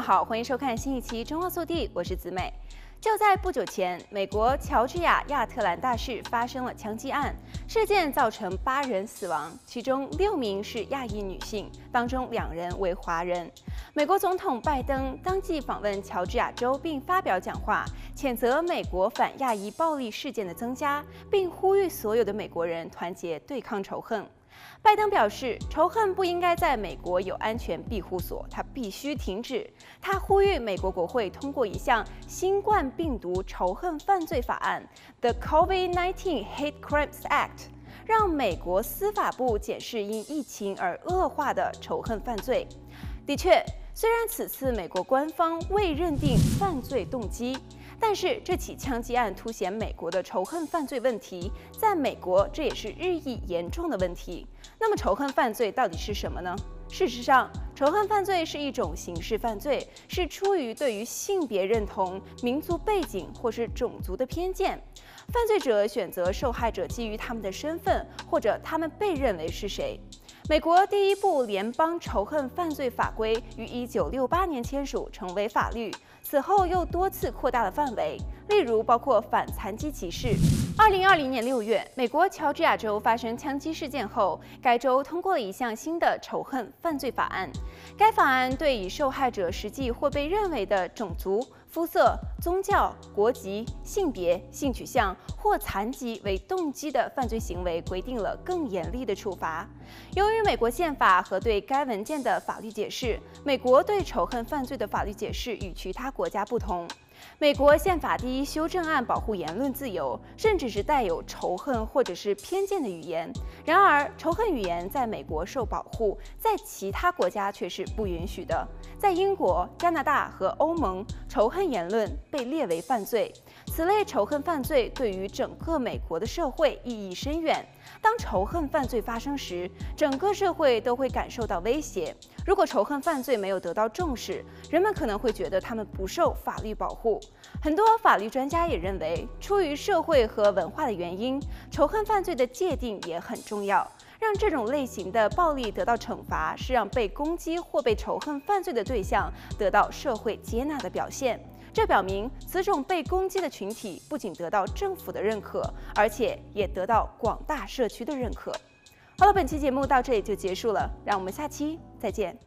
好，欢迎收看新一期《中澳速递》，我是子美。就在不久前，美国乔治亚亚特兰大市发生了枪击案，事件造成八人死亡，其中六名是亚裔女性，当中两人为华人。美国总统拜登当即访问乔治亚州，并发表讲话，谴责美国反亚裔暴力事件的增加，并呼吁所有的美国人团结对抗仇恨。拜登表示，仇恨不应该在美国有安全庇护所，它必须停止。他呼吁美国国会通过一项新冠病毒仇恨犯罪法案 （The COVID-19 Hate Crimes Act），让美国司法部检视因疫情而恶化的仇恨犯罪。的确，虽然此次美国官方未认定犯罪动机。但是这起枪击案凸显美国的仇恨犯罪问题，在美国这也是日益严重的问题。那么仇恨犯罪到底是什么呢？事实上，仇恨犯罪是一种刑事犯罪，是出于对于性别认同、民族背景或是种族的偏见。犯罪者选择受害者基于他们的身份或者他们被认为是谁。美国第一部联邦仇恨犯罪法规于一九六八年签署，成为法律。此后又多次扩大了范围，例如包括反残疾歧视。二零二零年六月，美国乔治亚州发生枪击事件后，该州通过了一项新的仇恨犯罪法案。该法案对以受害者实际或被认为的种族、肤色、宗教、国籍、性别、性取向或残疾为动机的犯罪行为规定了更严厉的处罚。由于美国宪法和对该文件的法律解释，美国对仇恨犯罪的法律解释与其他国家不同。美国宪法第一修正案保护言论自由，甚至是带有仇恨或者是偏见的语言。然而，仇恨语言在美国受保护，在其他国家却是不允许的。在英国、加拿大和欧盟，仇恨言论被列为犯罪。此类仇恨犯罪对于整个美国的社会意义深远。当仇恨犯罪发生时，整个社会都会感受到威胁。如果仇恨犯罪没有得到重视，人们可能会觉得他们不受法律保护。很多法律专家也认为，出于社会和文化的原因，仇恨犯罪的界定也很重要。让这种类型的暴力得到惩罚，是让被攻击或被仇恨犯罪的对象得到社会接纳的表现。这表明，此种被攻击的群体不仅得到政府的认可，而且也得到广大社区的认可。好了，本期节目到这里就结束了，让我们下期再见。